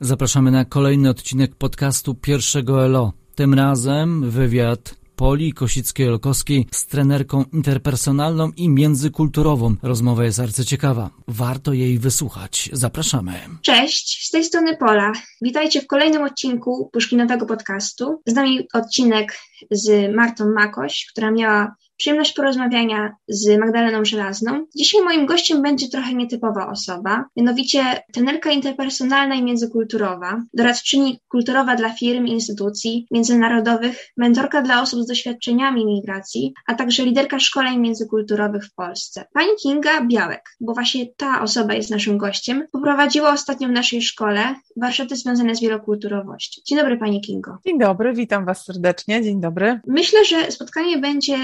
Zapraszamy na kolejny odcinek podcastu pierwszego ELO. Tym razem wywiad Poli Kosickiej-Olkowskiej z trenerką interpersonalną i międzykulturową. Rozmowa jest arcyciekawa. Warto jej wysłuchać. Zapraszamy. Cześć, z tej strony Pola. Witajcie w kolejnym odcinku Puszkinowego podcastu. Z nami odcinek z Martą Makoś, która miała przyjemność porozmawiania z Magdaleną Żelazną. Dzisiaj moim gościem będzie trochę nietypowa osoba, mianowicie trenerka interpersonalna i międzykulturowa, doradczyni kulturowa dla firm i instytucji międzynarodowych, mentorka dla osób z doświadczeniami migracji, a także liderka szkoleń międzykulturowych w Polsce. Pani Kinga Białek, bo właśnie ta osoba jest naszym gościem, poprowadziła ostatnio w naszej szkole warsztaty związane z wielokulturowością. Dzień dobry Pani Kingo. Dzień dobry, witam Was serdecznie, dzień dobry. Myślę, że spotkanie będzie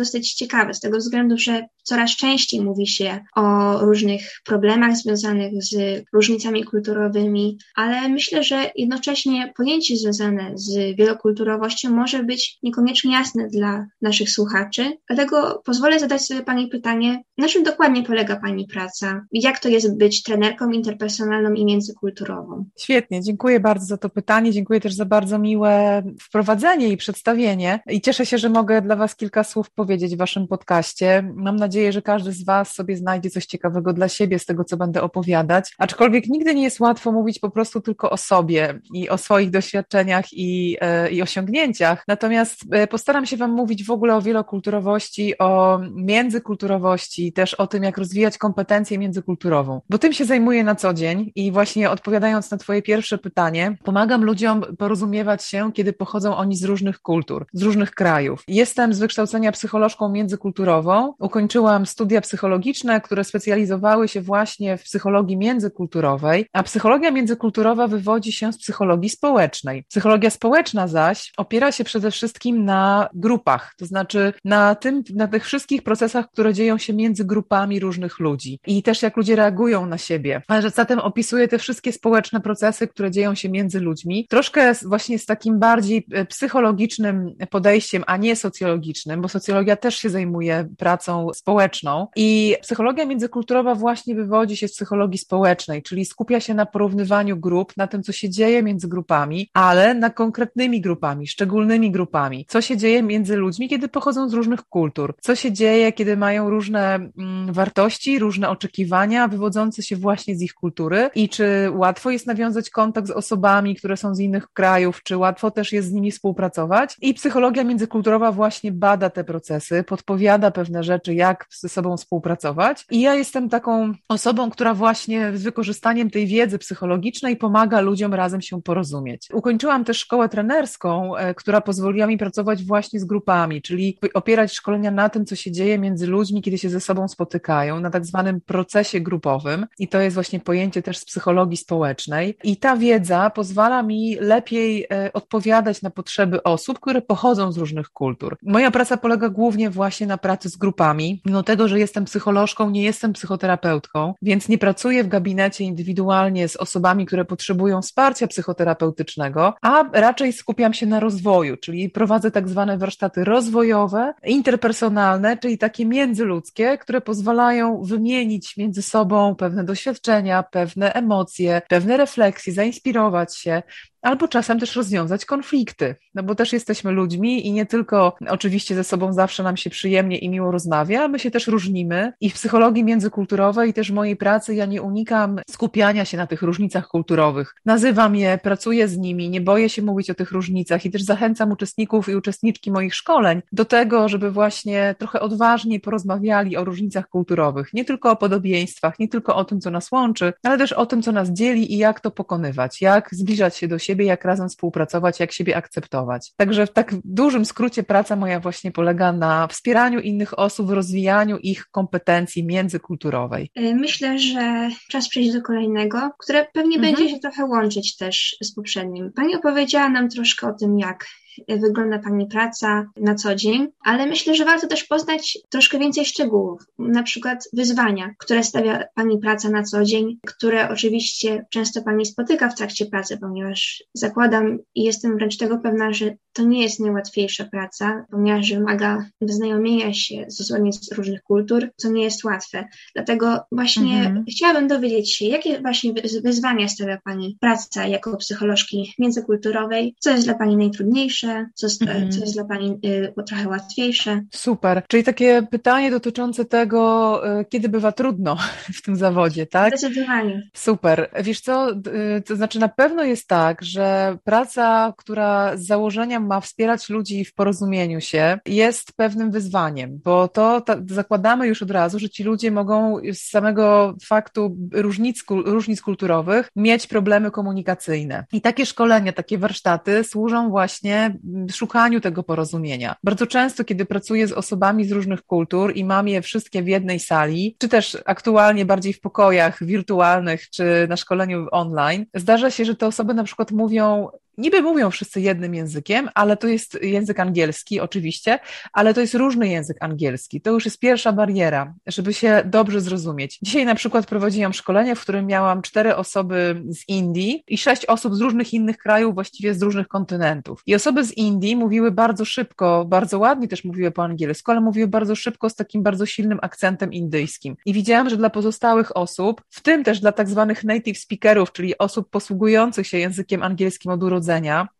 dosyć ciekawe, z tego względu, że coraz częściej mówi się o różnych problemach związanych z różnicami kulturowymi, ale myślę, że jednocześnie pojęcie związane z wielokulturowością może być niekoniecznie jasne dla naszych słuchaczy. Dlatego pozwolę zadać sobie Pani pytanie, na czym dokładnie polega Pani praca? Jak to jest być trenerką interpersonalną i międzykulturową? Świetnie, dziękuję bardzo za to pytanie, dziękuję też za bardzo miłe wprowadzenie i przedstawienie i cieszę się, że mogę dla Was kilka słów powiedzieć powiedzieć w Waszym podcaście. Mam nadzieję, że każdy z Was sobie znajdzie coś ciekawego dla siebie z tego, co będę opowiadać. Aczkolwiek nigdy nie jest łatwo mówić po prostu tylko o sobie i o swoich doświadczeniach i, e, i osiągnięciach. Natomiast e, postaram się Wam mówić w ogóle o wielokulturowości, o międzykulturowości, też o tym, jak rozwijać kompetencję międzykulturową, bo tym się zajmuję na co dzień i właśnie odpowiadając na Twoje pierwsze pytanie, pomagam ludziom porozumiewać się, kiedy pochodzą oni z różnych kultur, z różnych krajów. Jestem z wykształcenia psychologa psycholożką międzykulturową. Ukończyłam studia psychologiczne, które specjalizowały się właśnie w psychologii międzykulturowej, a psychologia międzykulturowa wywodzi się z psychologii społecznej. Psychologia społeczna zaś opiera się przede wszystkim na grupach, to znaczy na tym, na tych wszystkich procesach, które dzieją się między grupami różnych ludzi i też jak ludzie reagują na siebie. A zatem opisuje te wszystkie społeczne procesy, które dzieją się między ludźmi, troszkę właśnie z takim bardziej e, psychologicznym podejściem, a nie socjologicznym, bo socjologia psychologia też się zajmuje pracą społeczną i psychologia międzykulturowa właśnie wywodzi się z psychologii społecznej, czyli skupia się na porównywaniu grup, na tym, co się dzieje między grupami, ale na konkretnymi grupami, szczególnymi grupami. Co się dzieje między ludźmi, kiedy pochodzą z różnych kultur? Co się dzieje, kiedy mają różne mm, wartości, różne oczekiwania wywodzące się właśnie z ich kultury i czy łatwo jest nawiązać kontakt z osobami, które są z innych krajów, czy łatwo też jest z nimi współpracować? I psychologia międzykulturowa właśnie bada te procesy podpowiada pewne rzeczy, jak ze sobą współpracować. I ja jestem taką osobą, która właśnie z wykorzystaniem tej wiedzy psychologicznej pomaga ludziom razem się porozumieć. Ukończyłam też szkołę trenerską, e, która pozwoliła mi pracować właśnie z grupami, czyli opierać szkolenia na tym, co się dzieje między ludźmi, kiedy się ze sobą spotykają, na tak zwanym procesie grupowym. I to jest właśnie pojęcie też z psychologii społecznej. I ta wiedza pozwala mi lepiej e, odpowiadać na potrzeby osób, które pochodzą z różnych kultur. Moja praca polega głównie głównie właśnie na pracy z grupami. Mimo tego, że jestem psycholożką, nie jestem psychoterapeutką, więc nie pracuję w gabinecie indywidualnie z osobami, które potrzebują wsparcia psychoterapeutycznego, a raczej skupiam się na rozwoju, czyli prowadzę tak zwane warsztaty rozwojowe, interpersonalne, czyli takie międzyludzkie, które pozwalają wymienić między sobą pewne doświadczenia, pewne emocje, pewne refleksje, zainspirować się, albo czasem też rozwiązać konflikty, no bo też jesteśmy ludźmi i nie tylko oczywiście ze sobą zawsze nam się przyjemnie i miło rozmawia, my się też różnimy i w psychologii międzykulturowej też mojej pracy ja nie unikam skupiania się na tych różnicach kulturowych. Nazywam je, pracuję z nimi, nie boję się mówić o tych różnicach i też zachęcam uczestników i uczestniczki moich szkoleń do tego, żeby właśnie trochę odważniej porozmawiali o różnicach kulturowych, nie tylko o podobieństwach, nie tylko o tym, co nas łączy, ale też o tym, co nas dzieli i jak to pokonywać, jak zbliżać się do siebie siebie, jak razem współpracować, jak siebie akceptować. Także w tak dużym skrócie praca moja właśnie polega na wspieraniu innych osób, w rozwijaniu ich kompetencji międzykulturowej. Y, myślę, że czas przejść do kolejnego, które pewnie mhm. będzie się trochę łączyć też z poprzednim. Pani opowiedziała nam troszkę o tym, jak wygląda Pani praca na co dzień, ale myślę, że warto też poznać troszkę więcej szczegółów, na przykład wyzwania, które stawia Pani praca na co dzień, które oczywiście często Pani spotyka w trakcie pracy, ponieważ zakładam i jestem wręcz tego pewna, że to nie jest najłatwiejsza praca, ponieważ wymaga wyznajomienia się z osobami z różnych kultur, co nie jest łatwe. Dlatego właśnie mhm. chciałabym dowiedzieć się, jakie właśnie wyzwania stawia Pani praca jako psycholożki międzykulturowej, co jest dla Pani najtrudniejsze, co, mhm. co jest dla Pani y, trochę łatwiejsze. Super, czyli takie pytanie dotyczące tego, y, kiedy bywa trudno w tym zawodzie, tak? Zdecydowanie. Super. Wiesz co, y, to znaczy na pewno jest tak, że praca, która z założenia ma wspierać ludzi w porozumieniu się, jest pewnym wyzwaniem, bo to zakładamy już od razu, że ci ludzie mogą z samego faktu różnic, różnic kulturowych mieć problemy komunikacyjne. I takie szkolenia, takie warsztaty służą właśnie szukaniu tego porozumienia. Bardzo często, kiedy pracuję z osobami z różnych kultur i mam je wszystkie w jednej sali, czy też aktualnie bardziej w pokojach wirtualnych, czy na szkoleniu online, zdarza się, że te osoby na przykład mówią niby mówią wszyscy jednym językiem, ale to jest język angielski, oczywiście, ale to jest różny język angielski. To już jest pierwsza bariera, żeby się dobrze zrozumieć. Dzisiaj na przykład prowadziłam szkolenie, w którym miałam cztery osoby z Indii i sześć osób z różnych innych krajów, właściwie z różnych kontynentów. I osoby z Indii mówiły bardzo szybko, bardzo ładnie też mówiły po angielsku, ale mówiły bardzo szybko z takim bardzo silnym akcentem indyjskim. I widziałam, że dla pozostałych osób, w tym też dla tak zwanych native speakerów, czyli osób posługujących się językiem angielskim od urodzenia,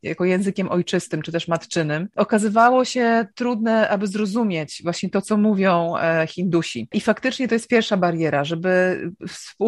jako językiem ojczystym czy też matczynym, okazywało się trudne, aby zrozumieć właśnie to, co mówią e, Hindusi. I faktycznie to jest pierwsza bariera, żeby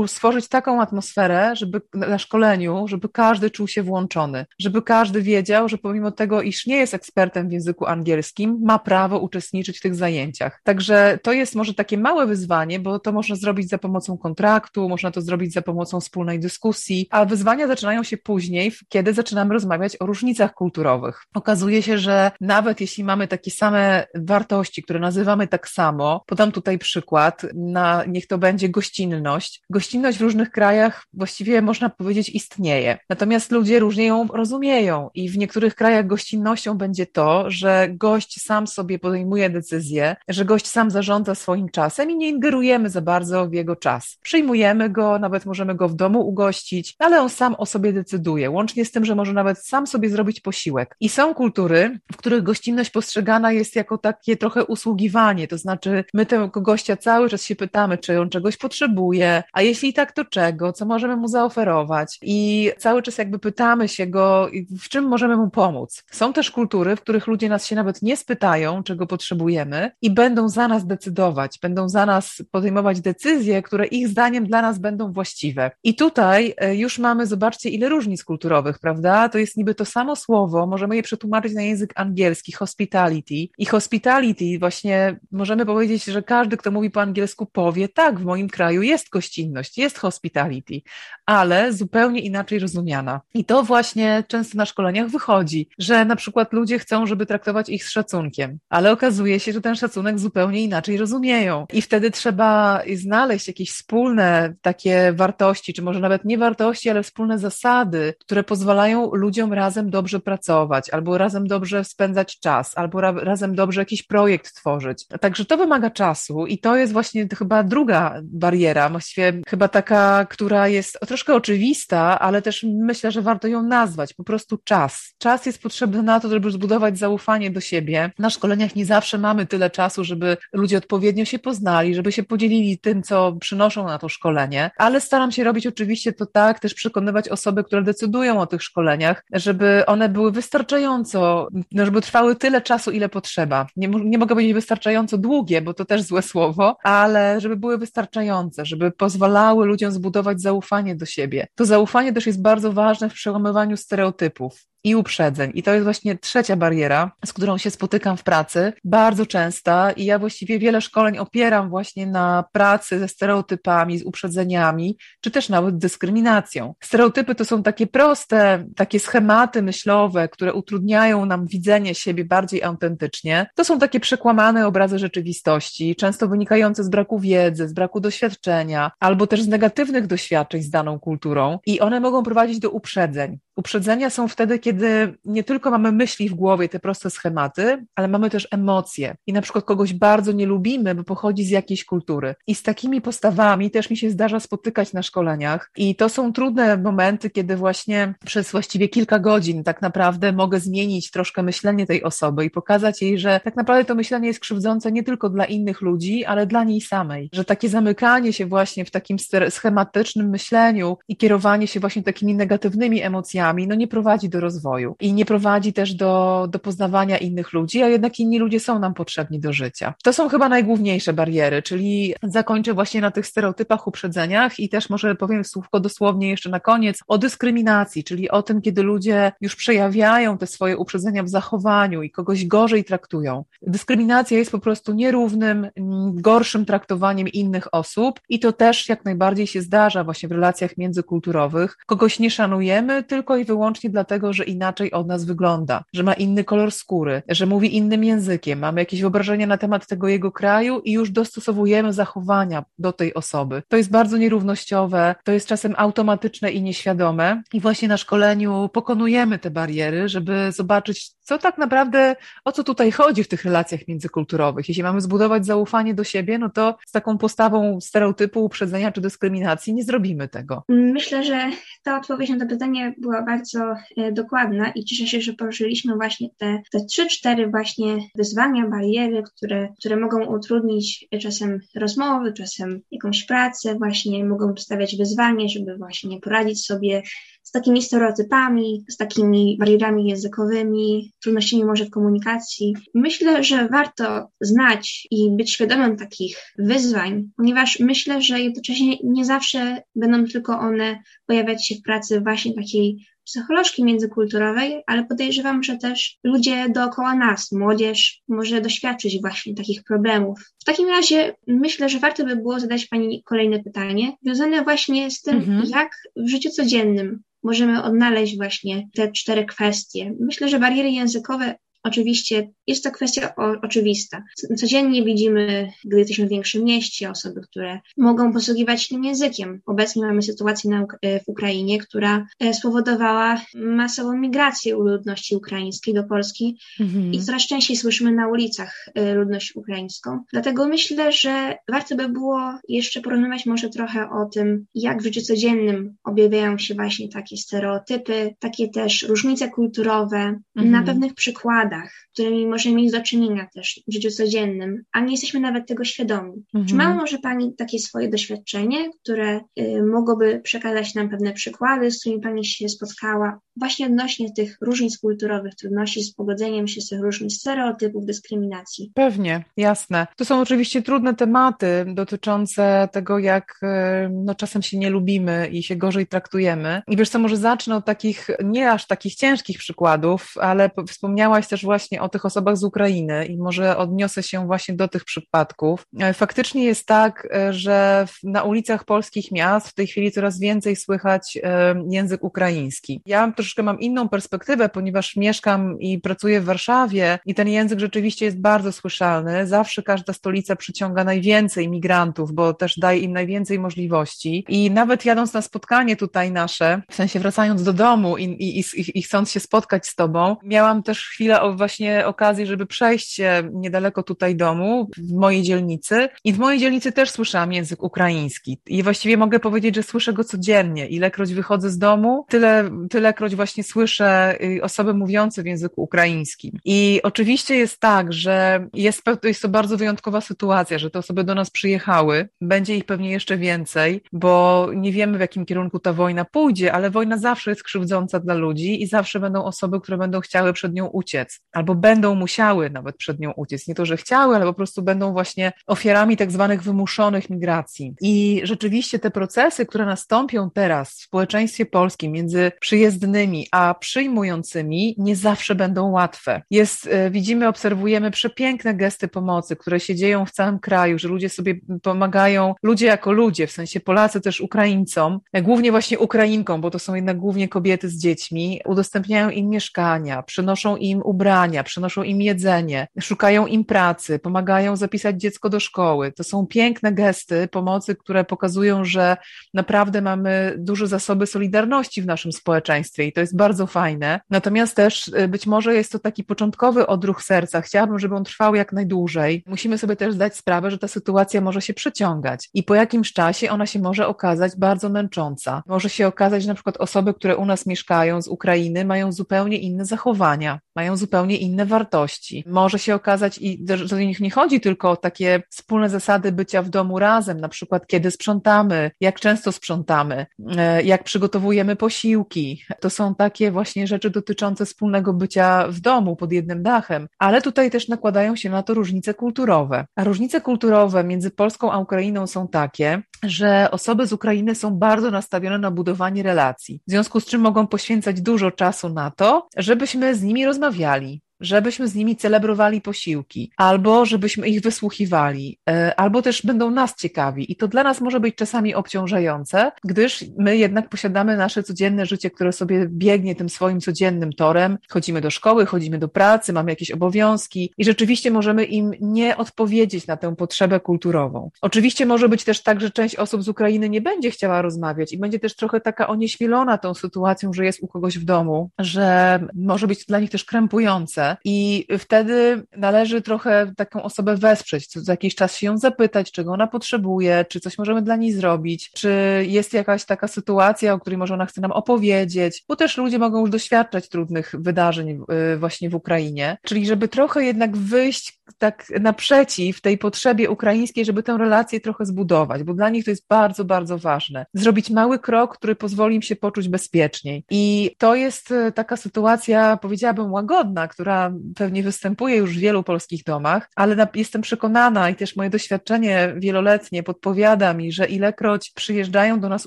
stworzyć taką atmosferę, żeby na szkoleniu, żeby każdy czuł się włączony, żeby każdy wiedział, że pomimo tego, iż nie jest ekspertem w języku angielskim, ma prawo uczestniczyć w tych zajęciach. Także to jest może takie małe wyzwanie, bo to można zrobić za pomocą kontraktu, można to zrobić za pomocą wspólnej dyskusji, a wyzwania zaczynają się później, kiedy zaczynamy rozmawiać rozmawiać o różnicach kulturowych. Okazuje się, że nawet jeśli mamy takie same wartości, które nazywamy tak samo, podam tutaj przykład, na, niech to będzie gościnność. Gościnność w różnych krajach właściwie można powiedzieć istnieje. Natomiast ludzie różnie ją rozumieją i w niektórych krajach gościnnością będzie to, że gość sam sobie podejmuje decyzję, że gość sam zarządza swoim czasem i nie ingerujemy za bardzo w jego czas. Przyjmujemy go, nawet możemy go w domu ugościć, ale on sam o sobie decyduje, łącznie z tym, że może nawet sam sobie zrobić posiłek. I są kultury, w których gościnność postrzegana jest jako takie trochę usługiwanie, to znaczy my tego gościa cały czas się pytamy, czy on czegoś potrzebuje, a jeśli tak, to czego, co możemy mu zaoferować i cały czas jakby pytamy się go, w czym możemy mu pomóc. Są też kultury, w których ludzie nas się nawet nie spytają, czego potrzebujemy i będą za nas decydować, będą za nas podejmować decyzje, które ich zdaniem dla nas będą właściwe. I tutaj e, już mamy, zobaczcie, ile różnic kulturowych, prawda? To jest niby to samo słowo, możemy je przetłumaczyć na język angielski, hospitality. I hospitality właśnie możemy powiedzieć, że każdy, kto mówi po angielsku, powie, tak, w moim kraju jest gościnność, jest hospitality, ale zupełnie inaczej rozumiana. I to właśnie często na szkoleniach wychodzi, że na przykład ludzie chcą, żeby traktować ich z szacunkiem, ale okazuje się, że ten szacunek zupełnie inaczej rozumieją. I wtedy trzeba znaleźć jakieś wspólne takie wartości, czy może nawet nie wartości, ale wspólne zasady, które pozwalają ludziom razem dobrze pracować, albo razem dobrze spędzać czas, albo ra razem dobrze jakiś projekt tworzyć. Także to wymaga czasu i to jest właśnie chyba druga bariera, właściwie chyba taka, która jest troszkę oczywista, ale też myślę, że warto ją nazwać, po prostu czas. Czas jest potrzebny na to, żeby zbudować zaufanie do siebie. Na szkoleniach nie zawsze mamy tyle czasu, żeby ludzie odpowiednio się poznali, żeby się podzielili tym, co przynoszą na to szkolenie, ale staram się robić oczywiście to tak, też przekonywać osoby, które decydują o tych szkoleniach, żeby one były wystarczająco, no, żeby trwały tyle czasu, ile potrzeba. Nie, nie mogę powiedzieć wystarczająco długie, bo to też złe słowo, ale żeby były wystarczające, żeby pozwalały ludziom zbudować zaufanie do siebie. To zaufanie też jest bardzo ważne w przełamywaniu stereotypów i uprzedzeń. I to jest właśnie trzecia bariera, z którą się spotykam w pracy, bardzo częsta i ja właściwie wiele szkoleń opieram właśnie na pracy ze stereotypami, z uprzedzeniami, czy też nawet dyskryminacją. Stereotypy to są takie proste, takie schematy myślowe, które utrudniają nam widzenie siebie bardziej autentycznie. To są takie przekłamane obrazy rzeczywistości, często wynikające z braku wiedzy, z braku doświadczenia, albo też z negatywnych doświadczeń z daną kulturą i one mogą prowadzić do uprzedzeń. Uprzedzenia są wtedy, kiedy nie tylko mamy myśli w głowie, te proste schematy, ale mamy też emocje. I na przykład kogoś bardzo nie lubimy, bo pochodzi z jakiejś kultury. I z takimi postawami też mi się zdarza spotykać na szkoleniach. I to są trudne momenty, kiedy właśnie przez właściwie kilka godzin tak naprawdę mogę zmienić troszkę myślenie tej osoby i pokazać jej, że tak naprawdę to myślenie jest krzywdzące nie tylko dla innych ludzi, ale dla niej samej. Że takie zamykanie się właśnie w takim schematycznym myśleniu i kierowanie się właśnie takimi negatywnymi emocjami, no nie prowadzi do rozwoju i nie prowadzi też do, do poznawania innych ludzi, a jednak inni ludzie są nam potrzebni do życia. To są chyba najgłówniejsze bariery, czyli zakończę właśnie na tych stereotypach, uprzedzeniach i też może powiem słówko dosłownie jeszcze na koniec o dyskryminacji, czyli o tym, kiedy ludzie już przejawiają te swoje uprzedzenia w zachowaniu i kogoś gorzej traktują. Dyskryminacja jest po prostu nierównym, gorszym traktowaniem innych osób i to też jak najbardziej się zdarza właśnie w relacjach międzykulturowych. Kogoś nie szanujemy tylko i wyłącznie dlatego, że inaczej od nas wygląda, że ma inny kolor skóry, że mówi innym językiem, mamy jakieś wyobrażenia na temat tego jego kraju i już dostosowujemy zachowania do tej osoby. To jest bardzo nierównościowe, to jest czasem automatyczne i nieświadome i właśnie na szkoleniu pokonujemy te bariery, żeby zobaczyć, co tak naprawdę, o co tutaj chodzi w tych relacjach międzykulturowych. Jeśli mamy zbudować zaufanie do siebie, no to z taką postawą stereotypu, uprzedzenia czy dyskryminacji nie zrobimy tego. Myślę, że ta odpowiedź na to pytanie była bardzo e, dokładna i cieszę się, że poruszyliśmy właśnie te, te trzy, cztery właśnie wyzwania, bariery, które, które mogą utrudnić czasem rozmowy, czasem jakąś pracę, właśnie mogą stawiać wyzwanie, żeby właśnie poradzić sobie z takimi stereotypami, z takimi barierami językowymi, trudnościami może w komunikacji. Myślę, że warto znać i być świadomym takich wyzwań, ponieważ myślę, że jednocześnie nie zawsze będą tylko one pojawiać się w pracy właśnie takiej psycholożki międzykulturowej, ale podejrzewam, że też ludzie dookoła nas, młodzież, może doświadczyć właśnie takich problemów. W takim razie myślę, że warto by było zadać Pani kolejne pytanie, związane właśnie z tym, mhm. jak w życiu codziennym możemy odnaleźć właśnie te cztery kwestie. Myślę, że bariery językowe Oczywiście jest to kwestia o, oczywista. Codziennie widzimy, gdy jesteśmy w większym mieście, osoby, które mogą posługiwać tym językiem. Obecnie mamy sytuację na, e, w Ukrainie, która e, spowodowała masową migrację ludności ukraińskiej do Polski mhm. i coraz częściej słyszymy na ulicach e, ludność ukraińską. Dlatego myślę, że warto by było jeszcze porozmawiać może trochę o tym, jak w życiu codziennym objawiają się właśnie takie stereotypy, takie też różnice kulturowe, mhm. na pewnych przykładach którymi możemy mieć do czynienia też w życiu codziennym, a nie jesteśmy nawet tego świadomi. Mhm. Czy ma może Pani takie swoje doświadczenie, które y, mogłoby przekazać nam pewne przykłady, z którymi Pani się spotkała, właśnie odnośnie tych różnic kulturowych, trudności z pogodzeniem się z tych różnic stereotypów, dyskryminacji? Pewnie, jasne. To są oczywiście trudne tematy dotyczące tego, jak y, no, czasem się nie lubimy i się gorzej traktujemy. I wiesz co, może zacznę od takich, nie aż takich ciężkich przykładów, ale wspomniałaś też właśnie o tych osobach z Ukrainy i może odniosę się właśnie do tych przypadków. E, faktycznie jest tak, e, że na ulicach polskich miast w tej chwili coraz więcej słychać e, język ukraiński. Ja troszkę mam inną perspektywę, ponieważ mieszkam i pracuję w Warszawie i ten język rzeczywiście jest bardzo słyszalny. Zawsze każda stolica przyciąga najwięcej migrantów, bo też daje im najwięcej możliwości. I nawet jadąc na spotkanie tutaj nasze, w sensie wracając do domu i, i, i, i chcąc się spotkać z tobą, miałam też chwilę właśnie okazję, żeby przejść się niedaleko tutaj domu, w mojej dzielnicy. I w mojej dzielnicy też słyszałam język ukraiński. I właściwie mogę powiedzieć, że słyszę go codziennie. Ilekroć wychodzę z domu, tyle, tylekroć właśnie słyszę y, osoby mówiące w języku ukraińskim. I oczywiście jest tak, że jest, jest to bardzo wyjątkowa sytuacja, że te osoby do nas przyjechały. Będzie ich pewnie jeszcze więcej, bo nie wiemy, w jakim kierunku ta wojna pójdzie, ale wojna zawsze jest krzywdząca dla ludzi i zawsze będą osoby, które będą chciały przed nią uciec albo będą musiały nawet przed nią uciec. Nie to, że chciały, ale po prostu będą właśnie ofiarami tak zwanych wymuszonych migracji. I rzeczywiście te procesy, które nastąpią teraz w społeczeństwie polskim między przyjezdnymi a przyjmującymi, nie zawsze będą łatwe. Jest, e, widzimy, obserwujemy przepiękne gesty pomocy, które się dzieją w całym kraju, że ludzie sobie pomagają, ludzie jako ludzie, w sensie Polacy też Ukraińcom, e, głównie właśnie Ukrainkom, bo to są jednak głównie kobiety z dziećmi, udostępniają im mieszkania, przynoszą im ubrania, przynoszą im jedzenie, szukają im pracy, pomagają zapisać dziecko do szkoły. To są piękne gesty pomocy, które pokazują, że naprawdę mamy duże zasoby solidarności w naszym społeczeństwie to jest bardzo fajne. Natomiast też y, być może jest to taki początkowy odruch serca. Chciałabym, żeby on trwał jak najdłużej. Musimy sobie też zdać sprawę, że ta sytuacja może się przeciągać i po jakimś czasie ona się może okazać bardzo męcząca. Może się okazać, że na przykład osoby, które u nas mieszkają z Ukrainy, mają zupełnie inne zachowania, mają zupełnie inne wartości. Może się okazać, i do nich nie chodzi tylko o takie wspólne zasady bycia w domu razem, na przykład kiedy sprzątamy, jak często sprzątamy, e, jak przygotowujemy posiłki. To są takie właśnie rzeczy dotyczące wspólnego bycia w domu pod jednym dachem, ale tutaj też nakładają się na to różnice kulturowe. A różnice kulturowe między Polską a Ukrainą są takie, że osoby z Ukrainy są bardzo nastawione na budowanie relacji, w związku z czym mogą poświęcać dużo czasu na to, żebyśmy z nimi rozmawiali, żebyśmy z nimi celebrowali posiłki, albo żebyśmy ich wysłuchiwali, e, albo też będą nas ciekawi. I to dla nas może być czasami obciążające, gdyż my jednak posiadamy nasze codzienne życie, które sobie biegnie tym swoim codziennym torem. Chodzimy do szkoły, chodzimy do pracy, mamy jakieś obowiązki i rzeczywiście możemy im nie odpowiedzieć na tę potrzebę kulturową. Oczywiście może być też tak, że część osób z Ukrainy nie będzie chciała rozmawiać i będzie też trochę taka onieśmielona tą sytuacją, że jest u kogoś w domu, że może być dla nich też krępujące i wtedy należy trochę taką osobę wesprzeć, co za jakiś czas się ją zapytać, czego ona potrzebuje, czy coś możemy dla niej zrobić, czy jest jakaś taka sytuacja, o której może ona chce nam opowiedzieć, bo też ludzie mogą już doświadczać trudnych wydarzeń y, właśnie w Ukrainie. Czyli żeby trochę jednak wyjść tak naprzeciw tej potrzebie ukraińskiej, żeby tę relację trochę zbudować, bo dla nich to jest bardzo, bardzo ważne. Zrobić mały krok, który pozwoli im się poczuć bezpieczniej. I to jest y, taka sytuacja, powiedziałabym, łagodna, która pewnie występuje już w wielu polskich domach, ale jestem przekonana i też moje doświadczenie wieloletnie podpowiada mi, że ilekroć przyjeżdżają do nas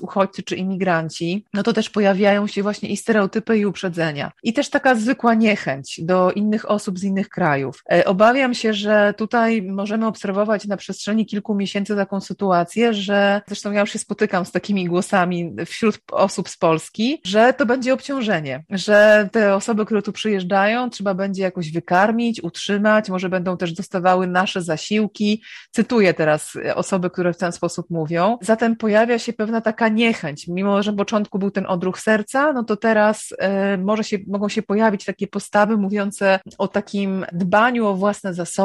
uchodźcy czy imigranci, no to też pojawiają się właśnie i stereotypy i uprzedzenia. I też taka zwykła niechęć do innych osób z innych krajów. E, obawiam się, że tutaj możemy obserwować na przestrzeni kilku miesięcy taką sytuację, że zresztą ja już się spotykam z takimi głosami wśród osób z Polski, że to będzie obciążenie, że te osoby, które tu przyjeżdżają, trzeba będzie jakoś wykarmić, utrzymać, może będą też dostawały nasze zasiłki. Cytuję teraz osoby, które w ten sposób mówią. Zatem pojawia się pewna taka niechęć. Mimo, że w początku był ten odruch serca, no to teraz y, może się, mogą się pojawić takie postawy mówiące o takim dbaniu o własne zasoby,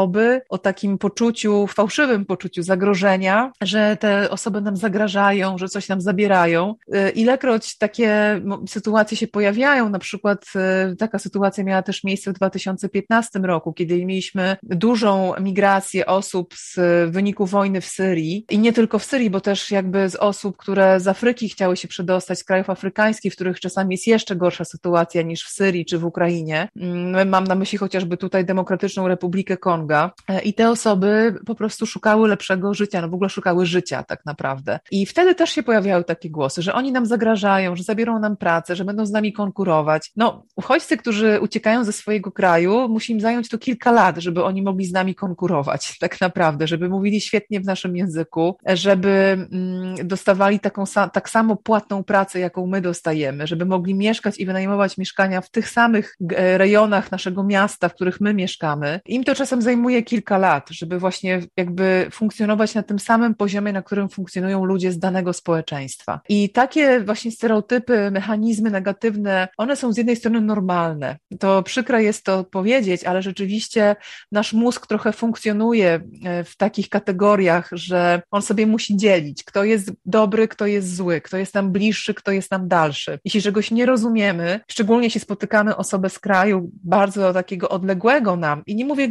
o takim poczuciu, fałszywym poczuciu zagrożenia, że te osoby nam zagrażają, że coś nam zabierają. Y, ilekroć takie sytuacje się pojawiają, na przykład y, taka sytuacja miała też miejsce w 2000 2015 roku, kiedy mieliśmy dużą migrację osób z wyniku wojny w Syrii i nie tylko w Syrii, bo też jakby z osób, które z Afryki chciały się przedostać, z krajów afrykańskich, w których czasami jest jeszcze gorsza sytuacja niż w Syrii czy w Ukrainie. Mm, mam na myśli chociażby tutaj Demokratyczną Republikę Konga e, i te osoby po prostu szukały lepszego życia, no w ogóle szukały życia tak naprawdę. I wtedy też się pojawiały takie głosy, że oni nam zagrażają, że zabiorą nam pracę, że będą z nami konkurować. No, uchodźcy, którzy uciekają ze swojego kraju, musi im zająć to kilka lat, żeby oni mogli z nami konkurować, tak naprawdę, żeby mówili świetnie w naszym języku, żeby mm, dostawali taką, tak samo płatną pracę, jaką my dostajemy, żeby mogli mieszkać i wynajmować mieszkania w tych samych e, rejonach naszego miasta, w których my mieszkamy. Im to czasem zajmuje kilka lat, żeby właśnie jakby funkcjonować na tym samym poziomie, na którym funkcjonują ludzie z danego społeczeństwa. I takie właśnie stereotypy, mechanizmy negatywne, one są z jednej strony normalne. To przykre jest to powiedzieć, ale rzeczywiście nasz mózg trochę funkcjonuje e, w takich kategoriach, że on sobie musi dzielić, kto jest dobry, kto jest zły, kto jest nam bliższy, kto jest nam dalszy. Jeśli czegoś nie rozumiemy, szczególnie jeśli spotykamy osobę z kraju bardzo takiego odległego nam, i nie mówię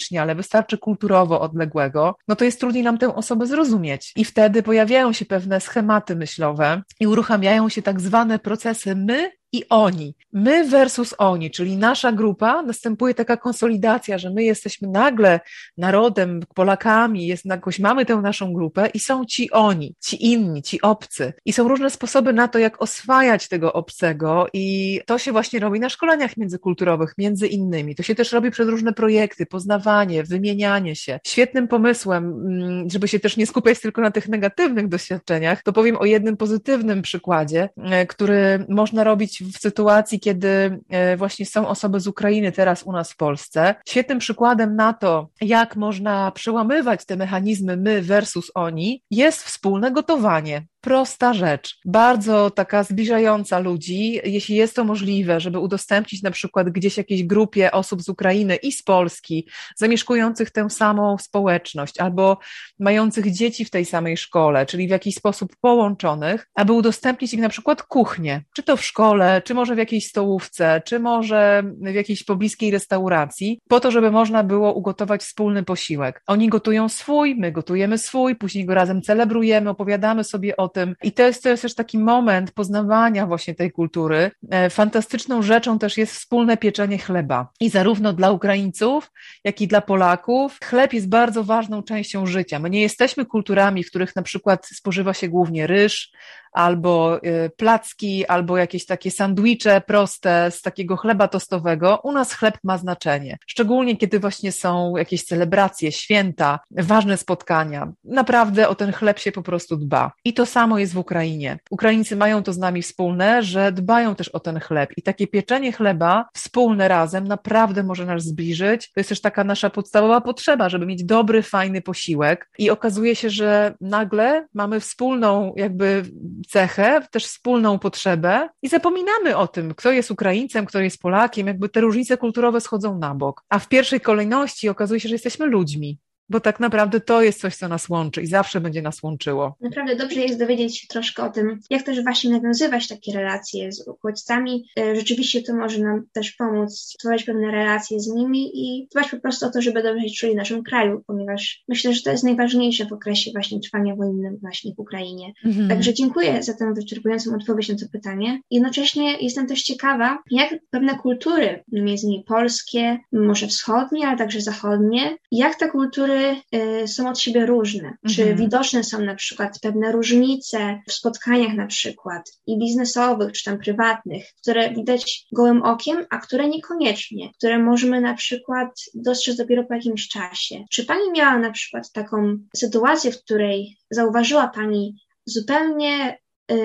geograficznie, ale wystarczy kulturowo odległego, no to jest trudniej nam tę osobę zrozumieć. I wtedy pojawiają się pewne schematy myślowe i uruchamiają się tak zwane procesy my i oni. My versus oni, czyli nasza grupa, następuje taka konsolidacja, że my jesteśmy nagle narodem, Polakami, jest, jakoś mamy tę naszą grupę i są ci oni, ci inni, ci obcy. I są różne sposoby na to, jak oswajać tego obcego i to się właśnie robi na szkoleniach międzykulturowych, między innymi. To się też robi przez różne projekty, poznawanie, wymienianie się. Świetnym pomysłem, mm, żeby się też nie skupiać tylko na tych negatywnych doświadczeniach, to powiem o jednym pozytywnym przykładzie, e, który można robić w sytuacji, kiedy e, właśnie są osoby z Ukrainy teraz u nas w Polsce. Świetnym przykładem na to, jak można przełamywać te mechanizmy my versus oni, jest wspólne gotowanie. Prosta rzecz, bardzo taka zbliżająca ludzi, jeśli jest to możliwe, żeby udostępnić na przykład gdzieś jakiejś grupie osób z Ukrainy i z Polski, zamieszkujących tę samą społeczność albo mających dzieci w tej samej szkole, czyli w jakiś sposób połączonych, aby udostępnić im na przykład kuchnię, czy to w szkole, czy może w jakiejś stołówce, czy może w jakiejś pobliskiej restauracji, po to, żeby można było ugotować wspólny posiłek. Oni gotują swój, my gotujemy swój, później go razem celebrujemy, opowiadamy sobie o tym. I to jest, to jest też taki moment poznawania właśnie tej kultury. E, fantastyczną rzeczą też jest wspólne pieczenie chleba. I zarówno dla Ukraińców, jak i dla Polaków chleb jest bardzo ważną częścią życia. My nie jesteśmy kulturami, w których na przykład spożywa się głównie ryż, albo y, placki, albo jakieś takie sandwicze proste z takiego chleba tostowego, u nas chleb ma znaczenie. Szczególnie kiedy właśnie są jakieś celebracje, święta, ważne spotkania. Naprawdę o ten chleb się po prostu dba. I to samo jest w Ukrainie. Ukraińcy mają to z nami wspólne, że dbają też o ten chleb. I takie pieczenie chleba wspólne razem naprawdę może nas zbliżyć. To jest też taka nasza podstawowa potrzeba, żeby mieć dobry, fajny posiłek. I okazuje się, że nagle mamy wspólną jakby cechę, też wspólną potrzebę i zapominamy o tym, kto jest Ukraińcem, kto jest Polakiem, jakby te różnice kulturowe schodzą na bok. A w pierwszej kolejności okazuje się, że jesteśmy ludźmi bo tak naprawdę to jest coś, co nas łączy i zawsze będzie nas łączyło. Naprawdę dobrze jest dowiedzieć się troszkę o tym, jak też właśnie nawiązywać takie relacje z uchodźcami. E, rzeczywiście to może nam też pomóc stworzyć pewne relacje z nimi i dbać po prostu o to, żeby dobrze się czuli w naszym kraju, ponieważ myślę, że to jest najważniejsze w okresie właśnie trwania wojennym właśnie w Ukrainie. Mhm. Także dziękuję za tę wyczerpującą odpowiedź na to pytanie. Jednocześnie jestem też ciekawa, jak pewne kultury, między innymi polskie, może wschodnie, ale także zachodnie, jak te kultury Y, są od siebie różne. Czy mhm. widoczne są na przykład pewne różnice w spotkaniach na przykład i biznesowych, czy tam prywatnych, które widać gołym okiem, a które niekoniecznie, które możemy na przykład dostrzec dopiero po jakimś czasie. Czy Pani miała na przykład taką sytuację, w której zauważyła Pani zupełnie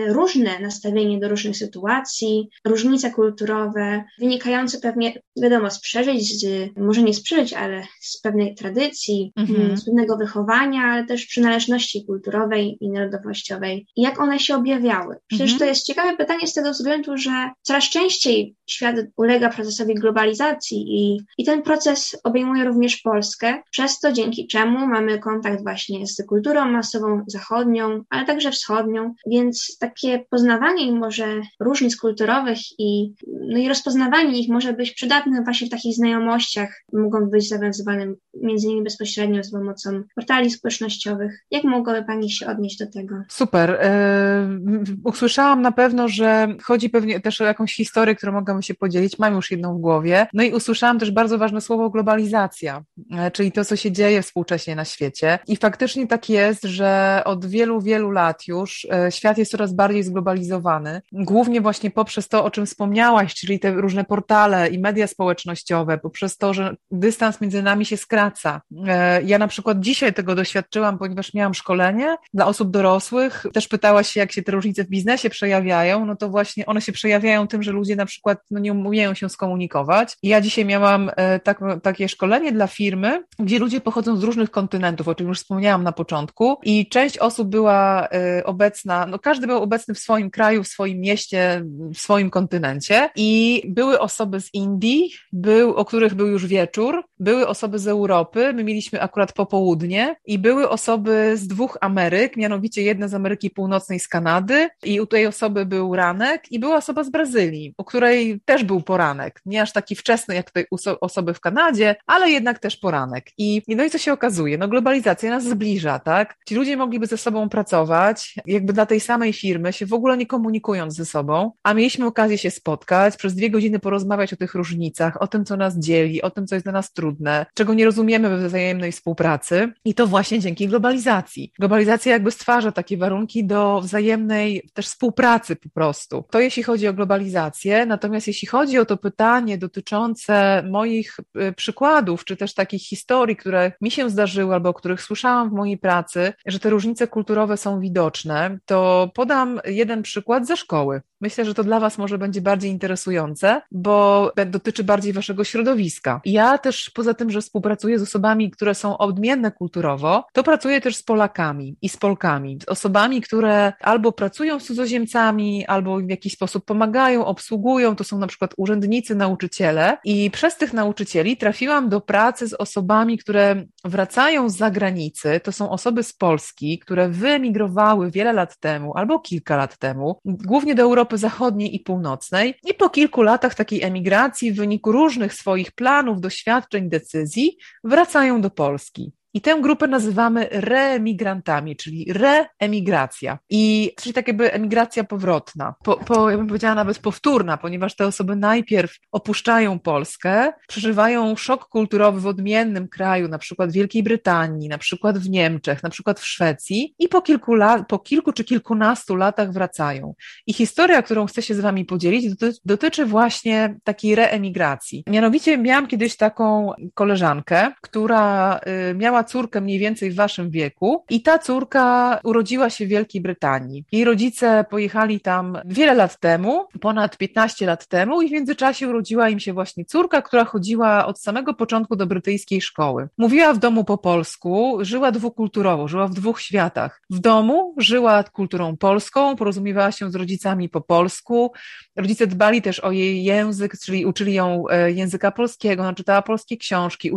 różne nastawienie do różnych sytuacji, różnice kulturowe, wynikające pewnie, wiadomo, z przeżyć, z, może nie z przeżyć, ale z pewnej tradycji, mhm. z pewnego wychowania, ale też przynależności kulturowej i narodowościowej. I jak one się objawiały? Przecież mhm. to jest ciekawe pytanie z tego względu, że coraz częściej świat ulega procesowi globalizacji i, i ten proces obejmuje również Polskę, przez to dzięki czemu mamy kontakt właśnie z kulturą masową zachodnią, ale także wschodnią, więc takie poznawanie może różnic kulturowych i, no i rozpoznawanie ich może być przydatne właśnie w takich znajomościach. Mogą być zawiązywane między innymi bezpośrednio z pomocą portali społecznościowych. Jak mogłaby Pani się odnieść do tego? Super. E, usłyszałam na pewno, że chodzi pewnie też o jakąś historię, którą mogę się podzielić. Mam już jedną w głowie. No i usłyszałam też bardzo ważne słowo globalizacja, e, czyli to, co się dzieje współcześnie na świecie. I faktycznie tak jest, że od wielu, wielu lat już e, świat jest coraz bardziej zglobalizowany, głównie właśnie poprzez to, o czym wspomniałaś, czyli te różne portale i media społecznościowe, poprzez to, że dystans między nami się skraca. E, ja na przykład dzisiaj tego doświadczyłam, ponieważ miałam szkolenie dla osób dorosłych. Też pytałaś się, jak się te różnice w biznesie przejawiają. No to właśnie one się przejawiają tym, że ludzie na przykład no, nie umieją się skomunikować. I ja dzisiaj miałam e, tak, takie szkolenie dla firmy, gdzie ludzie pochodzą z różnych kontynentów, o czym już wspomniałam na początku. I część osób była e, obecna, no każdy był obecny w swoim kraju, w swoim mieście, w swoim kontynencie i były osoby z Indii, był, o których był już wieczór, były osoby z Europy, my mieliśmy akurat popołudnie i były osoby z dwóch Ameryk, mianowicie jedna z Ameryki Północnej z Kanady i u tej osoby był ranek i była osoba z Brazylii, u której też był poranek, nie aż taki wczesny jak tutaj osoby w Kanadzie, ale jednak też poranek. I no i co się okazuje? No globalizacja nas zbliża, tak? Ci ludzie mogliby ze sobą pracować, jakby dla tej samej firmy, się w ogóle nie komunikując ze sobą, a mieliśmy okazję się spotkać, przez dwie godziny porozmawiać o tych różnicach, o tym, co nas dzieli, o tym, co jest dla nas trudne, czego nie rozumiemy we wzajemnej współpracy i to właśnie dzięki globalizacji. Globalizacja jakby stwarza takie warunki do wzajemnej też współpracy po prostu. To jeśli chodzi o globalizację, natomiast jeśli chodzi o to pytanie dotyczące moich y, przykładów, czy też takich historii, które mi się zdarzyły albo o których słyszałam w mojej pracy, że te różnice kulturowe są widoczne, to podam jeden przykład ze szkoły. Myślę, że to dla Was może będzie bardziej interesujące, bo dotyczy bardziej Waszego środowiska. Ja też poza tym, że współpracuję z osobami, które są odmienne kulturowo, to pracuję też z Polakami i z Polkami, z osobami, które albo pracują z cudzoziemcami, albo w jakiś sposób pomagają, obsługują. To są na przykład urzędnicy, nauczyciele. I przez tych nauczycieli trafiłam do pracy z osobami, które wracają z zagranicy. To są osoby z Polski, które wyemigrowały wiele lat temu albo kilka lat temu, głównie do Europy Zachodniej i Północnej. I po kilku latach takiej emigracji, w wyniku różnych swoich planów, doświadczeń, decyzji, wracają do Polski. I tę grupę nazywamy reemigrantami, czyli reemigracja. I czyli tak jakby emigracja powrotna. Po, po, ja bym powiedziała nawet powtórna, ponieważ te osoby najpierw opuszczają Polskę, przeżywają szok kulturowy w odmiennym kraju, na przykład w Wielkiej Brytanii, na przykład w Niemczech, na przykład w Szwecji i po kilku, lat, po kilku czy kilkunastu latach wracają. I historia, którą chcę się z Wami podzielić, dotyczy, właśnie takiej reemigracji. Mianowicie miałam kiedyś taką koleżankę, która y, miała córkę mniej więcej w waszym wieku i ta córka urodziła się w Wielkiej Brytanii. Jej rodzice pojechali tam wiele lat temu, ponad 15 lat temu i w międzyczasie urodziła im się właśnie córka, która chodziła od samego początku do brytyjskiej szkoły. Mówiła w domu po polsku, żyła dwukulturowo, żyła w dwóch światach. W domu żyła kulturą polską, porozumiewała się z rodzicami po polsku. Rodzice dbali też o jej język, czyli uczyli ją e, języka polskiego, ona czytała polskie książki,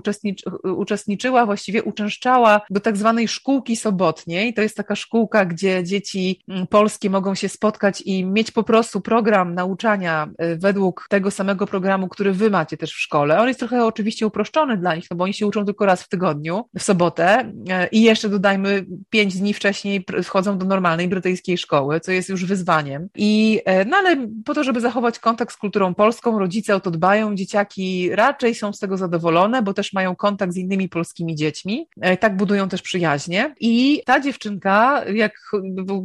uczestniczyła właściwie uczęszczała do tak zwanej szkółki sobotniej. To jest taka szkółka, gdzie dzieci mm, polskie mogą się spotkać i mieć po prostu program nauczania y, według tego samego programu, który wy macie też w szkole. On jest trochę oczywiście uproszczony dla nich, no bo oni się uczą tylko raz w tygodniu, w sobotę y, i jeszcze dodajmy pięć dni wcześniej wchodzą do normalnej brytyjskiej szkoły, co jest już wyzwaniem. I, y, no ale po to, żeby zachować kontakt z kulturą polską, rodzice o to dbają, dzieciaki raczej są z tego zadowolone, bo też mają kontakt z innymi polskimi dziećmi. E, tak budują też przyjaźnie. I ta dziewczynka, jak,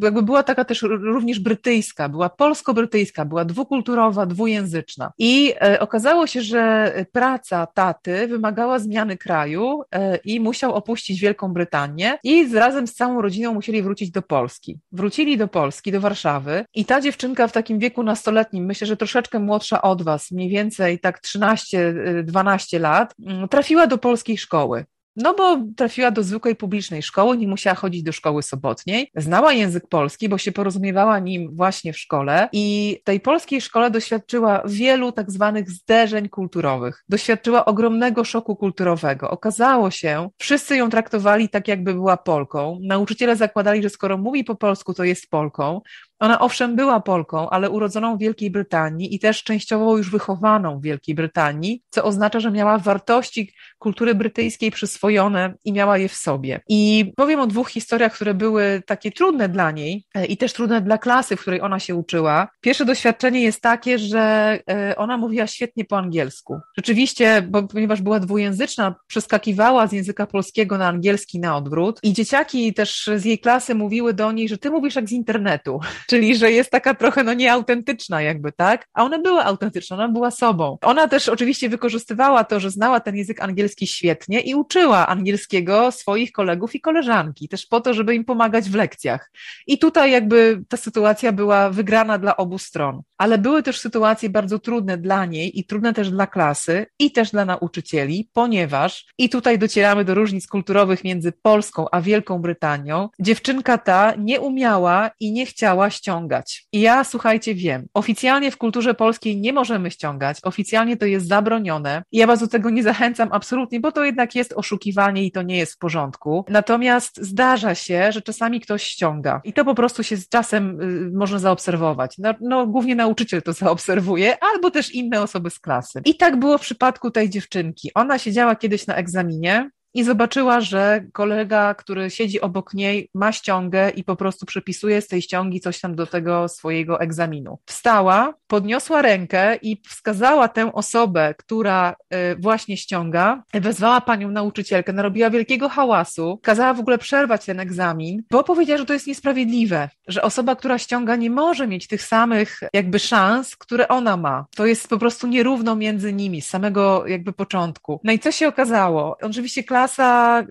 jakby była taka też również brytyjska, była polsko-brytyjska, była dwukulturowa, dwujęzyczna. I e, okazało się, że praca taty wymagała zmiany kraju e, i musiał opuścić Wielką Brytanię i razem z całą rodziną musieli wrócić do Polski. Wrócili do Polski, do Warszawy i ta dziewczynka w takim wieku nastoletnim, myślę, że troszeczkę młodsza od was, mniej więcej tak 13-12 lat, trafiła do polskiej szkoły. No bo trafiła do zwykłej publicznej szkoły, nie musiała chodzić do szkoły sobotniej, znała język polski, bo się porozumiewała nim właśnie w szkole i w tej polskiej szkole doświadczyła wielu tak zwanych zderzeń kulturowych. Doświadczyła ogromnego szoku kulturowego. Okazało się, wszyscy ją traktowali tak, jakby była Polką. Nauczyciele zakładali, że skoro mówi po polsku, to jest Polką. Ona owszem była Polką, ale urodzoną w Wielkiej Brytanii i też częściowo już wychowaną w Wielkiej Brytanii, co oznacza, że miała wartości kultury brytyjskiej przyswojone i miała je w sobie. I powiem o dwóch historiach, które były takie trudne dla niej e, i też trudne dla klasy, w której ona się uczyła. Pierwsze doświadczenie jest takie, że e, ona mówiła świetnie po angielsku. Rzeczywiście, bo ponieważ była dwujęzyczna, przeskakiwała z języka polskiego na angielski na odwrót i dzieciaki też z jej klasy mówiły do niej, że ty mówisz jak z internetu, czyli że jest taka trochę no nieautentyczna jakby, tak? A ona była autentyczna, ona była sobą. Ona też oczywiście wykorzystywała to, że znała ten język angielski świetnie i uczyła angielskiego swoich kolegów i koleżanki, też po to, żeby im pomagać w lekcjach. I tutaj jakby ta sytuacja była wygrana dla obu stron. Ale były też sytuacje bardzo trudne dla niej i trudne też dla klasy i też dla nauczycieli, ponieważ, i tutaj docieramy do różnic kulturowych między Polską a Wielką Brytanią, dziewczynka ta nie umiała i nie chciała ściągać. I ja, słuchajcie, wiem, oficjalnie w kulturze polskiej nie możemy ściągać, oficjalnie to jest zabronione. I ja was do tego nie zachęcam absolutnie, bo to jednak jest oszukiwanie i to nie jest w porządku. Natomiast zdarza się, że czasami ktoś ściąga i to po prostu się z czasem y, można zaobserwować. No, no głównie nauczyciel to zaobserwuje, albo też inne osoby z klasy. I tak było w przypadku tej dziewczynki. Ona siedziała kiedyś na egzaminie, i zobaczyła, że kolega, który siedzi obok niej, ma ściągę i po prostu przepisuje z tej ściągi coś tam do tego swojego egzaminu. Wstała, podniosła rękę i wskazała tę osobę, która y, właśnie ściąga, wezwała panią nauczycielkę, narobiła wielkiego hałasu, kazała w ogóle przerwać ten egzamin, bo powiedziała, że to jest niesprawiedliwe, że osoba, która ściąga, nie może mieć tych samych jakby szans, które ona ma. To jest po prostu nierówno między nimi z samego jakby początku. No i co się okazało? Oczywiście Klara klasa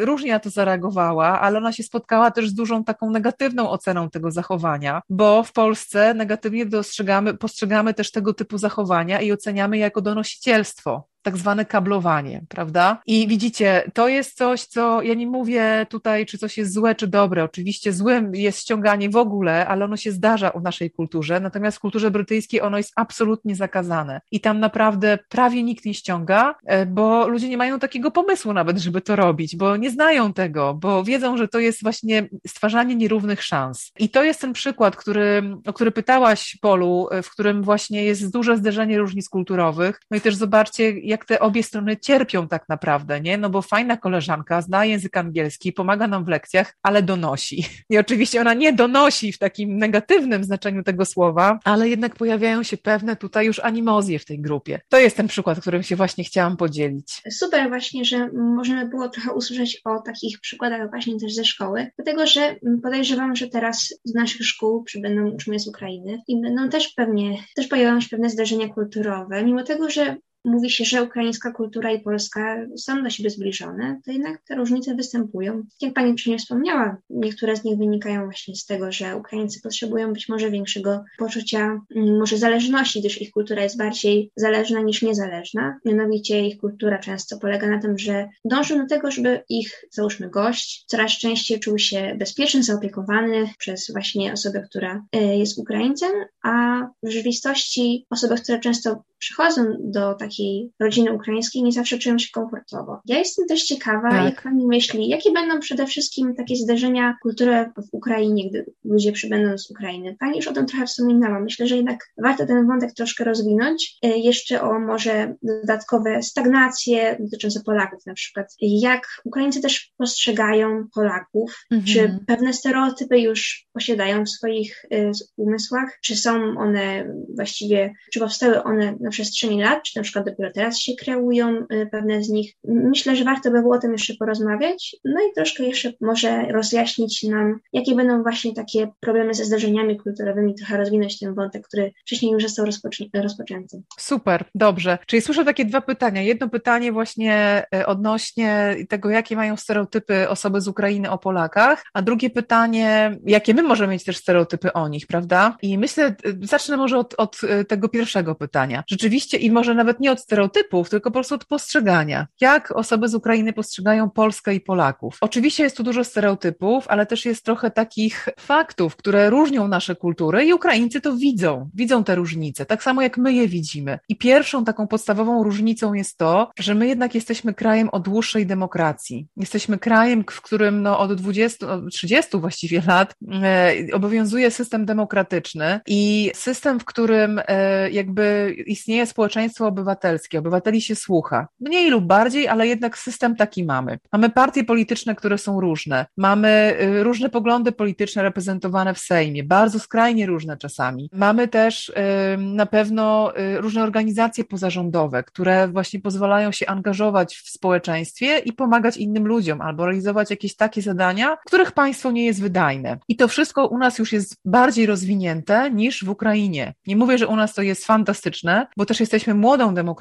y, różnie na to zareagowała, ale ona się spotkała też z dużą taką negatywną oceną tego zachowania, bo w Polsce negatywnie dostrzegamy, postrzegamy też tego typu zachowania i oceniamy jako donosicielstwo tak zwane kablowanie, prawda? I widzicie, to jest coś, co ja nie mówię tutaj, czy coś jest złe, czy dobre. Oczywiście złym jest ściąganie w ogóle, ale ono się zdarza w naszej kulturze. Natomiast w kulturze brytyjskiej ono jest absolutnie zakazane. I tam naprawdę prawie nikt nie ściąga, e, bo ludzie nie mają takiego pomysłu nawet, żeby to robić, bo nie znają tego, bo wiedzą, że to jest właśnie stwarzanie nierównych szans. I to jest ten przykład, który, o który pytałaś, Polu, e, w którym właśnie jest duże zderzenie różnic kulturowych. No i też zobaczcie, jak te obie strony cierpią tak naprawdę, nie? No bo fajna koleżanka zna język angielski, pomaga nam w lekcjach, ale donosi. I oczywiście ona nie donosi w takim negatywnym znaczeniu tego słowa, ale jednak pojawiają się pewne tutaj już animozje w tej grupie. To jest ten przykład, którym się właśnie chciałam podzielić. Super właśnie, że możemy było trochę usłyszeć o takich przykładach właśnie też ze szkoły, dlatego że podejrzewam, że teraz z naszych szkół przybędą uczniowie z Ukrainy i będą też pewnie, też pojawią się pewne zdarzenia kulturowe, mimo tego, że mówi się, że ukraińska kultura i polska są do siebie zbliżone, to jednak te różnice występują. Jak Pani wcześniej wspomniała, niektóre z nich wynikają właśnie z tego, że Ukraińcy potrzebują być może większego poczucia, mm, może zależności, gdyż ich kultura jest bardziej zależna niż niezależna. Mianowicie ich kultura często polega na tym, że dążą do tego, żeby ich, załóżmy, gość coraz częściej czuł się bezpieczny, zaopiekowany przez właśnie osobę, która e, jest Ukraińcem, a w rzeczywistości osoby, które często przychodzą do takiej rodziny ukraińskiej, nie zawsze czują się komfortowo. Ja jestem też ciekawa, tak. jak Pani myśli, jakie będą przede wszystkim takie zdarzenia kulturowe w Ukrainie, gdy ludzie przybędą z Ukrainy. Pani już o tym trochę wspominała. Myślę, że jednak warto ten wątek troszkę rozwinąć. E, jeszcze o może dodatkowe stagnacje dotyczące Polaków na przykład. Jak Ukraińcy też postrzegają Polaków? Mhm. Czy pewne stereotypy już posiadają w swoich y, umysłach? Czy są one właściwie, czy powstały one na przestrzeni lat, czy na przykład dopiero teraz się kreują y, pewne z nich. Myślę, że warto by było o tym jeszcze porozmawiać, no i troszkę jeszcze może rozjaśnić nam, jakie będą właśnie takie problemy ze zdarzeniami kulturowymi, trochę rozwinąć ten wątek, który wcześniej już został rozpoczęty. Super, dobrze. Czyli słyszę takie dwa pytania. Jedno pytanie właśnie e, odnośnie tego, jakie mają stereotypy osoby z Ukrainy o Polakach, a drugie pytanie, jakie my możemy mieć też stereotypy o nich, prawda? I myślę, e, zacznę może od, od tego pierwszego pytania. Rzeczywiście i może nawet nie od stereotypów, tylko po prostu od postrzegania. Jak osoby z Ukrainy postrzegają Polskę i Polaków? Oczywiście jest tu dużo stereotypów, ale też jest trochę takich faktów, które różnią nasze kultury i Ukraińcy to widzą, widzą te różnice, tak samo jak my je widzimy. I pierwszą taką podstawową różnicą jest to, że my jednak jesteśmy krajem o dłuższej demokracji. Jesteśmy krajem, w którym no, od 20, 30 właściwie lat e, obowiązuje system demokratyczny i system, w którym e, jakby istnieje społeczeństwo obywatelskie, obywateli się słucha. Mniej lub bardziej, ale jednak system taki mamy. Mamy partie polityczne, które są różne. Mamy y, różne poglądy polityczne reprezentowane w Sejmie, bardzo skrajnie różne czasami. Mamy też na pewno y, różne organizacje pozarządowe, które właśnie pozwalają się angażować w społeczeństwie i pomagać innym ludziom, albo realizować jakieś takie zadania, których państwo nie jest wydajne. I to wszystko u nas już jest bardziej rozwinięte niż w Ukrainie. Nie mówię, że u nas to jest fantastyczne, bo też jesteśmy młodą demokracją,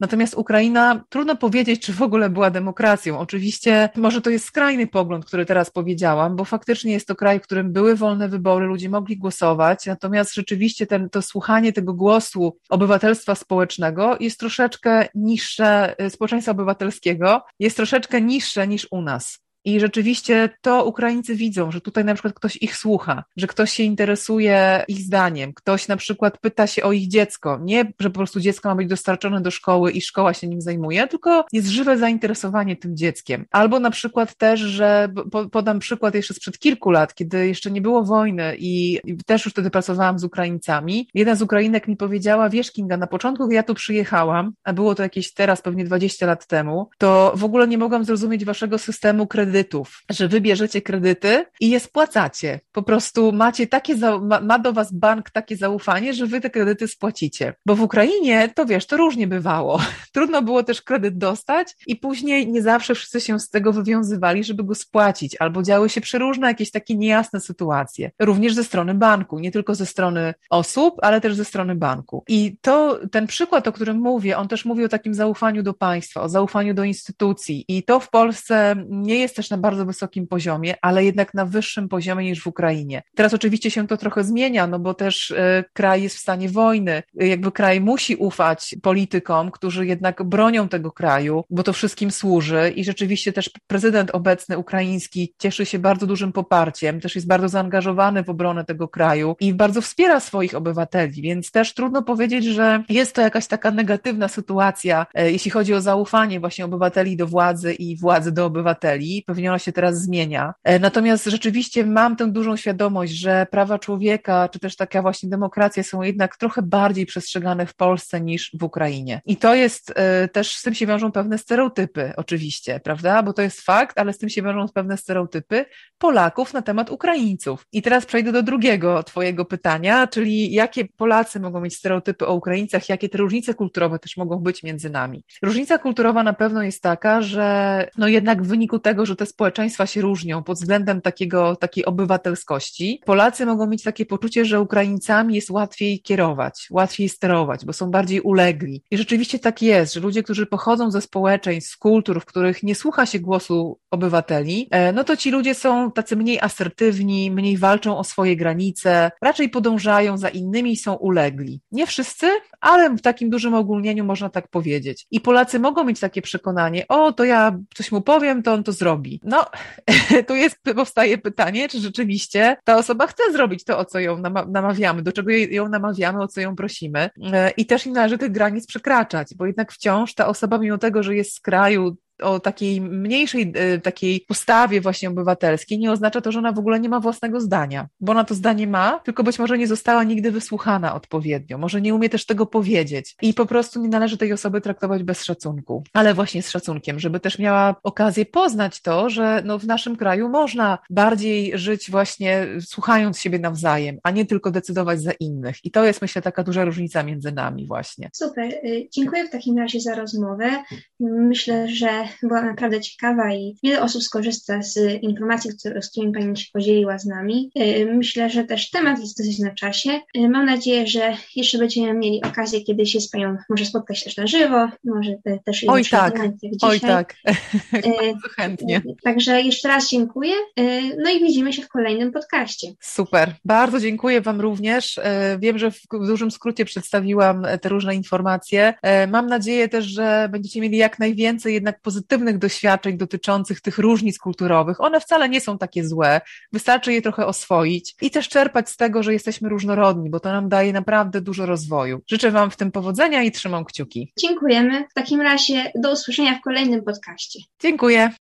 natomiast Ukraina, trudno powiedzieć, czy w ogóle była demokracją. Oczywiście, może to jest skrajny pogląd, który teraz powiedziałam, bo faktycznie jest to kraj, w którym były wolne wybory, ludzie mogli głosować, natomiast rzeczywiście ten, to słuchanie tego głosu obywatelstwa społecznego jest troszeczkę niższe, y, społeczeństwa obywatelskiego, jest troszeczkę niższe niż u nas. I rzeczywiście to Ukraińcy widzą, że tutaj na przykład ktoś ich słucha, że ktoś się interesuje ich zdaniem, ktoś na przykład pyta się o ich dziecko. Nie, że po prostu dziecko ma być dostarczone do szkoły i szkoła się nim zajmuje, tylko jest żywe zainteresowanie tym dzieckiem. Albo na przykład też, że podam przykład jeszcze sprzed kilku lat, kiedy jeszcze nie było wojny i też już wtedy pracowałam z Ukraińcami. Jedna z Ukrainek mi powiedziała, wiesz Kinga, na początku, gdy ja tu przyjechałam, a było to jakieś teraz pewnie 20 lat temu, to w ogóle nie mogłam zrozumieć waszego systemu kredytu kredytów, że wybierzecie kredyty i je spłacacie. Po prostu macie takie, ma, ma do was bank takie zaufanie, że wy te kredyty spłacicie. Bo w Ukrainie, to wiesz, to różnie bywało. Trudno było też kredyt dostać i później nie zawsze wszyscy się z tego wywiązywali, żeby go spłacić, albo działy się przeróżne jakieś takie niejasne sytuacje. Również ze strony banku, nie tylko ze strony osób, ale też ze strony banku. I to, ten przykład, o którym mówię, on też mówi o takim zaufaniu do państwa, o zaufaniu do instytucji i to w Polsce nie jest też na bardzo wysokim poziomie, ale jednak na wyższym poziomie niż w Ukrainie. Teraz oczywiście się to trochę zmienia, no bo też y, kraj jest w stanie wojny, jakby kraj musi ufać politykom, którzy jednak bronią tego kraju, bo to wszystkim służy i rzeczywiście też prezydent obecny ukraiński cieszy się bardzo dużym poparciem, też jest bardzo zaangażowany w obronę tego kraju i bardzo wspiera swoich obywateli, więc też trudno powiedzieć, że jest to jakaś taka negatywna sytuacja, y, jeśli chodzi o zaufanie właśnie obywateli do władzy i władzy do obywateli. Pewnie ona się teraz zmienia. Natomiast rzeczywiście mam tę dużą świadomość, że prawa człowieka, czy też taka właśnie demokracja są jednak trochę bardziej przestrzegane w Polsce niż w Ukrainie. I to jest e, też, z tym się wiążą pewne stereotypy, oczywiście, prawda? Bo to jest fakt, ale z tym się wiążą pewne stereotypy Polaków na temat Ukraińców. I teraz przejdę do drugiego Twojego pytania, czyli jakie Polacy mogą mieć stereotypy o Ukraińcach, jakie te różnice kulturowe też mogą być między nami. Różnica kulturowa na pewno jest taka, że no jednak w wyniku tego, że te społeczeństwa się różnią pod względem takiego, takiej obywatelskości, Polacy mogą mieć takie poczucie, że Ukraińcami jest łatwiej kierować, łatwiej sterować, bo są bardziej ulegli. I rzeczywiście tak jest, że ludzie, którzy pochodzą ze społeczeństw, z kultur, w których nie słucha się głosu obywateli, e, no to ci ludzie są tacy mniej asertywni, mniej walczą o swoje granice, raczej podążają za innymi są ulegli. Nie wszyscy, ale w takim dużym ogólnieniu można tak powiedzieć. I Polacy mogą mieć takie przekonanie, o, to ja coś mu powiem, to on to zrobi. No, tu jest, powstaje pytanie, czy rzeczywiście ta osoba chce zrobić to, o co ją namawiamy, do czego ją namawiamy, o co ją prosimy. E, I też nie należy tych granic przekraczać, bo jednak wciąż ta osoba, mimo tego, że jest z kraju o takiej mniejszej e, takiej postawie właśnie obywatelskiej, nie oznacza to, że ona w ogóle nie ma własnego zdania, bo ona to zdanie ma, tylko być może nie została nigdy wysłuchana odpowiednio, może nie umie też tego powiedzieć i po prostu nie należy tej osoby traktować bez szacunku, ale właśnie z szacunkiem, żeby też miała okazję poznać to, że no w naszym kraju można bardziej żyć właśnie słuchając siebie nawzajem, a nie tylko decydować za innych i to jest myślę taka duża różnica między nami właśnie. Super, y, dziękuję w takim razie za rozmowę. Myślę, że była naprawdę ciekawa i wiele osób skorzysta z informacji, z którymi Pani się podzieliła z nami. E, myślę, że też temat jest dosyć na czasie. E, mam nadzieję, że jeszcze będziemy mieli okazję kiedyś się z Panią może spotkać też na żywo, może też Oj tak, oj tak, bardzo chętnie. E, także jeszcze raz dziękuję, no i widzimy się w kolejnym podcaście. Super, bardzo dziękuję Wam również. Wiem, że w dużym skrócie przedstawiłam te różne informacje. Mam nadzieję też, że będziecie mieli jak najwięcej jednak pozytywnych doświadczeń dotyczących tych różnic kulturowych. One wcale nie są takie złe, wystarczy je trochę oswoić i też czerpać z tego, że jesteśmy różnorodni, bo to nam daje naprawdę dużo rozwoju. Życzę Wam w tym powodzenia i trzymam kciuki. Dziękujemy. W takim razie do usłyszenia w kolejnym podcaście. Dziękuję.